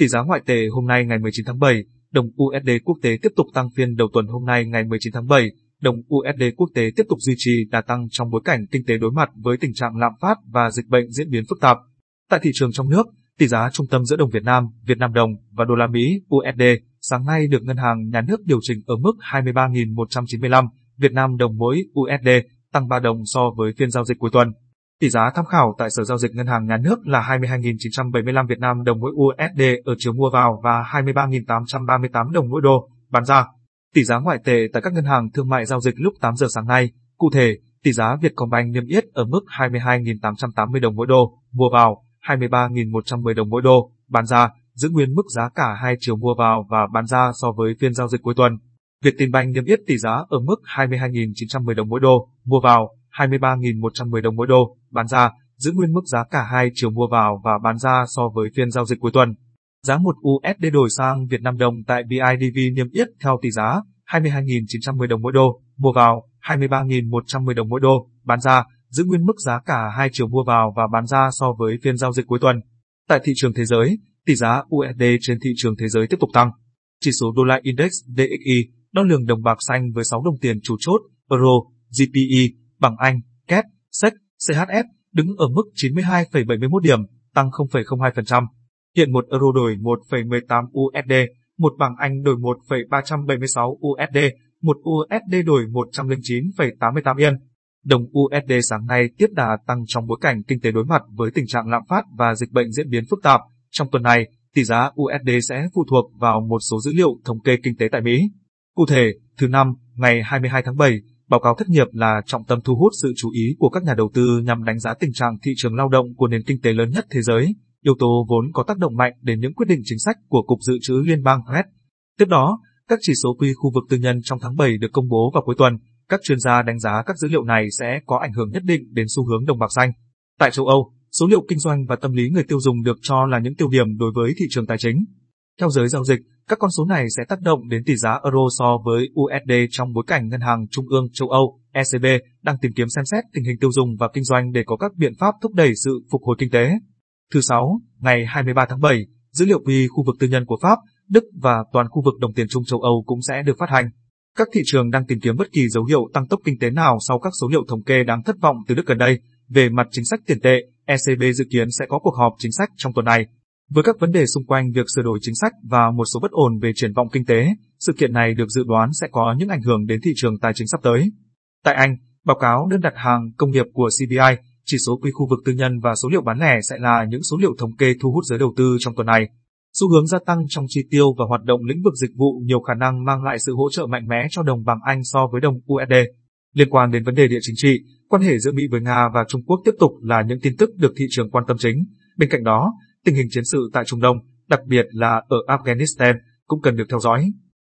Tỷ giá ngoại tệ hôm nay ngày 19 tháng 7, đồng USD quốc tế tiếp tục tăng phiên đầu tuần hôm nay ngày 19 tháng 7, đồng USD quốc tế tiếp tục duy trì đà tăng trong bối cảnh kinh tế đối mặt với tình trạng lạm phát và dịch bệnh diễn biến phức tạp. Tại thị trường trong nước, tỷ giá trung tâm giữa đồng Việt Nam, Việt Nam đồng và đô la Mỹ USD sáng nay được ngân hàng nhà nước điều chỉnh ở mức 23.195 Việt Nam đồng mỗi USD, tăng 3 đồng so với phiên giao dịch cuối tuần. Tỷ giá tham khảo tại Sở giao dịch Ngân hàng Nhà nước là 22.975 Việt Nam đồng mỗi USD ở chiều mua vào và 23.838 đồng mỗi đô bán ra. Tỷ giá ngoại tệ tại các ngân hàng thương mại giao dịch lúc 8 giờ sáng nay, cụ thể, tỷ giá Vietcombank niêm yết ở mức 22.880 đồng mỗi đô, mua vào 23.110 đồng mỗi đô, bán ra, giữ nguyên mức giá cả hai chiều mua vào và bán ra so với phiên giao dịch cuối tuần. Vietinbank niêm yết tỷ giá ở mức 22.910 đồng mỗi đô, mua vào 23.110 đồng mỗi đô, bán ra, giữ nguyên mức giá cả hai chiều mua vào và bán ra so với phiên giao dịch cuối tuần. Giá một USD đổi sang Việt Nam đồng tại BIDV niêm yết theo tỷ giá 22.910 đồng mỗi đô, mua vào 23.110 đồng mỗi đô, bán ra, giữ nguyên mức giá cả hai chiều mua vào và bán ra so với phiên giao dịch cuối tuần. Tại thị trường thế giới, tỷ giá USD trên thị trường thế giới tiếp tục tăng. Chỉ số đô la index DXY đo lường đồng bạc xanh với 6 đồng tiền chủ chốt, euro, GPE, Bảng Anh, kép, SEC, CHF đứng ở mức 92,71 điểm, tăng 0,02%. Hiện 1 euro đổi 1,18 USD, một bảng Anh đổi 1,376 USD, một USD đổi 109,88 yên. Đồng USD sáng nay tiếp đà tăng trong bối cảnh kinh tế đối mặt với tình trạng lạm phát và dịch bệnh diễn biến phức tạp. Trong tuần này, tỷ giá USD sẽ phụ thuộc vào một số dữ liệu thống kê kinh tế tại Mỹ. Cụ thể, thứ năm, ngày 22 tháng 7, báo cáo thất nghiệp là trọng tâm thu hút sự chú ý của các nhà đầu tư nhằm đánh giá tình trạng thị trường lao động của nền kinh tế lớn nhất thế giới, yếu tố vốn có tác động mạnh đến những quyết định chính sách của Cục Dự trữ Liên bang Fed. Tiếp đó, các chỉ số quy khu vực tư nhân trong tháng 7 được công bố vào cuối tuần. Các chuyên gia đánh giá các dữ liệu này sẽ có ảnh hưởng nhất định đến xu hướng đồng bạc xanh. Tại châu Âu, số liệu kinh doanh và tâm lý người tiêu dùng được cho là những tiêu điểm đối với thị trường tài chính. Theo giới giao dịch, các con số này sẽ tác động đến tỷ giá euro so với USD trong bối cảnh Ngân hàng Trung ương châu Âu, ECB, đang tìm kiếm xem xét tình hình tiêu dùng và kinh doanh để có các biện pháp thúc đẩy sự phục hồi kinh tế. Thứ sáu, ngày 23 tháng 7, dữ liệu về khu vực tư nhân của Pháp, Đức và toàn khu vực đồng tiền chung châu Âu cũng sẽ được phát hành. Các thị trường đang tìm kiếm bất kỳ dấu hiệu tăng tốc kinh tế nào sau các số liệu thống kê đáng thất vọng từ Đức gần đây. Về mặt chính sách tiền tệ, ECB dự kiến sẽ có cuộc họp chính sách trong tuần này. Với các vấn đề xung quanh việc sửa đổi chính sách và một số bất ổn về triển vọng kinh tế, sự kiện này được dự đoán sẽ có những ảnh hưởng đến thị trường tài chính sắp tới. Tại Anh, báo cáo đơn đặt hàng công nghiệp của CBI, chỉ số quy khu vực tư nhân và số liệu bán lẻ sẽ là những số liệu thống kê thu hút giới đầu tư trong tuần này. Xu hướng gia tăng trong chi tiêu và hoạt động lĩnh vực dịch vụ nhiều khả năng mang lại sự hỗ trợ mạnh mẽ cho đồng bảng Anh so với đồng USD. Liên quan đến vấn đề địa chính trị, quan hệ giữa Mỹ với Nga và Trung Quốc tiếp tục là những tin tức được thị trường quan tâm chính. Bên cạnh đó, tình hình chiến sự tại Trung Đông, đặc biệt là ở Afghanistan, cũng cần được theo dõi.